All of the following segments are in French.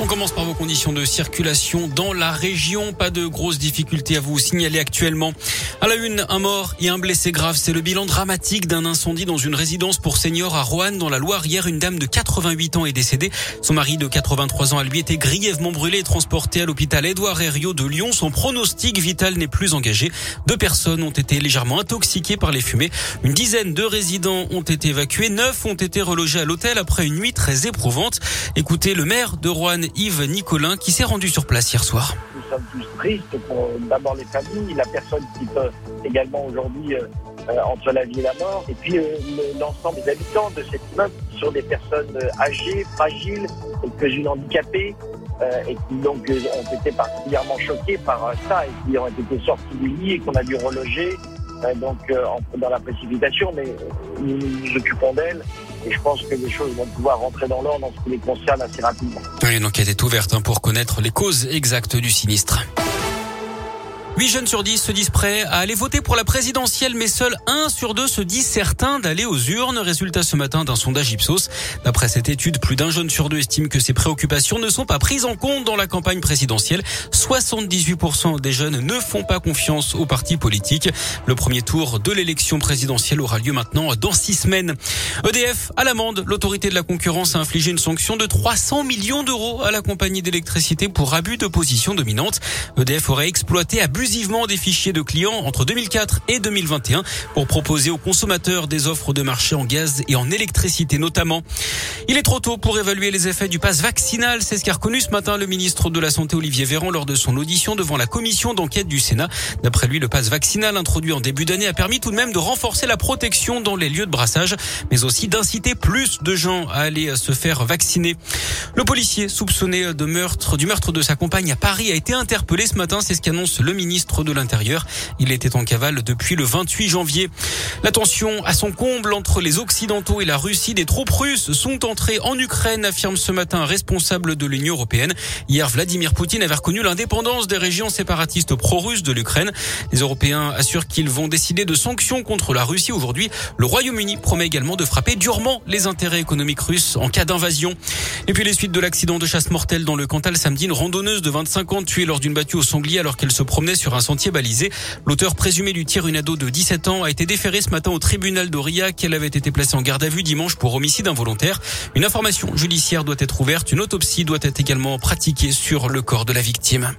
On commence par vos conditions de circulation dans la région. Pas de grosses difficultés à vous signaler actuellement. À la une, un mort et un blessé grave. C'est le bilan dramatique d'un incendie dans une résidence pour seniors à Roanne, dans la Loire. Hier, une dame de 88 ans est décédée. Son mari de 83 ans a lui été grièvement brûlé et transporté à l'hôpital Édouard Herriot de Lyon. Son pronostic vital n'est plus engagé. Deux personnes ont été légèrement intoxiquées par les fumées. Une dizaine de résidents ont été évacués. Neuf ont été relogés à l'hôtel après une nuit très éprouvante. Écoutez le maire de Roanne, Yves Nicolin qui s'est rendu sur place hier soir. Nous sommes tous tristes pour d'abord les familles, la personne qui peut également aujourd'hui euh, euh, entre la vie et la mort, et puis euh, l'ensemble des habitants de cet immeuble sont des personnes euh, âgées, fragiles, quelques-unes handicapées, euh, et qui donc euh, ont été particulièrement choquées par euh, ça et qui ont été sortis du lit et qu'on a dû reloger euh, donc euh, dans la précipitation, mais euh, nous nous occupons d'elles et je pense que les choses vont pouvoir rentrer dans l'ordre en ce qui les concerne assez rapidement. Une enquête est ouverte hein, pour connaître les causes exactes du sinistre. 8 jeunes sur 10 se disent prêts à aller voter pour la présidentielle, mais seul 1 sur 2 se dit certain d'aller aux urnes. Résultat ce matin d'un sondage Ipsos. D'après cette étude, plus d'un jeune sur deux estime que ses préoccupations ne sont pas prises en compte dans la campagne présidentielle. 78% des jeunes ne font pas confiance aux partis politiques. Le premier tour de l'élection présidentielle aura lieu maintenant dans 6 semaines. EDF à l'amende. L'autorité de la concurrence a infligé une sanction de 300 millions d'euros à la compagnie d'électricité pour abus de position dominante. EDF aurait exploité abusivement des fichiers de clients entre 2004 et 2021 pour proposer aux consommateurs des offres de marché en gaz et en électricité notamment. Il est trop tôt pour évaluer les effets du pass vaccinal. C'est ce qu'a reconnu ce matin le ministre de la Santé Olivier Véran lors de son audition devant la commission d'enquête du Sénat. D'après lui, le pass vaccinal introduit en début d'année a permis tout de même de renforcer la protection dans les lieux de brassage, mais aussi d'inciter plus de gens à aller se faire vacciner. Le policier soupçonné de meurtre, du meurtre de sa compagne à Paris a été interpellé ce matin. C'est ce qu'annonce le ministre de l'Intérieur. Il était en cavale depuis le 28 janvier. La tension à son comble entre les Occidentaux et la Russie. Des troupes russes sont entrées en Ukraine, affirme ce matin un responsable de l'Union européenne. Hier, Vladimir Poutine avait reconnu l'indépendance des régions séparatistes pro-russes de l'Ukraine. Les Européens assurent qu'ils vont décider de sanctions contre la Russie aujourd'hui. Le Royaume-Uni promet également de frapper durement les intérêts économiques russes en cas d'invasion. Et puis les suites de l'accident de chasse mortelle dans le Cantal samedi, une randonneuse de 25 ans tuée lors d'une battue au sanglier alors qu'elle se promenait sur un sentier balisé. L'auteur présumé du tir, une ado de 17 ans, a été déféré ce matin au tribunal d'Aurillac. Elle avait été placée en garde à vue dimanche pour homicide involontaire. Une information judiciaire doit être ouverte. Une autopsie doit être également pratiquée sur le corps de la victime.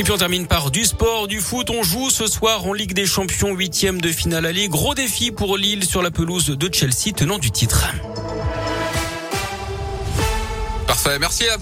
Et puis on termine par du sport, du foot. On joue ce soir en Ligue des Champions, huitième de finale aller. Gros défi pour Lille sur la pelouse de Chelsea, tenant du titre. Parfait, merci à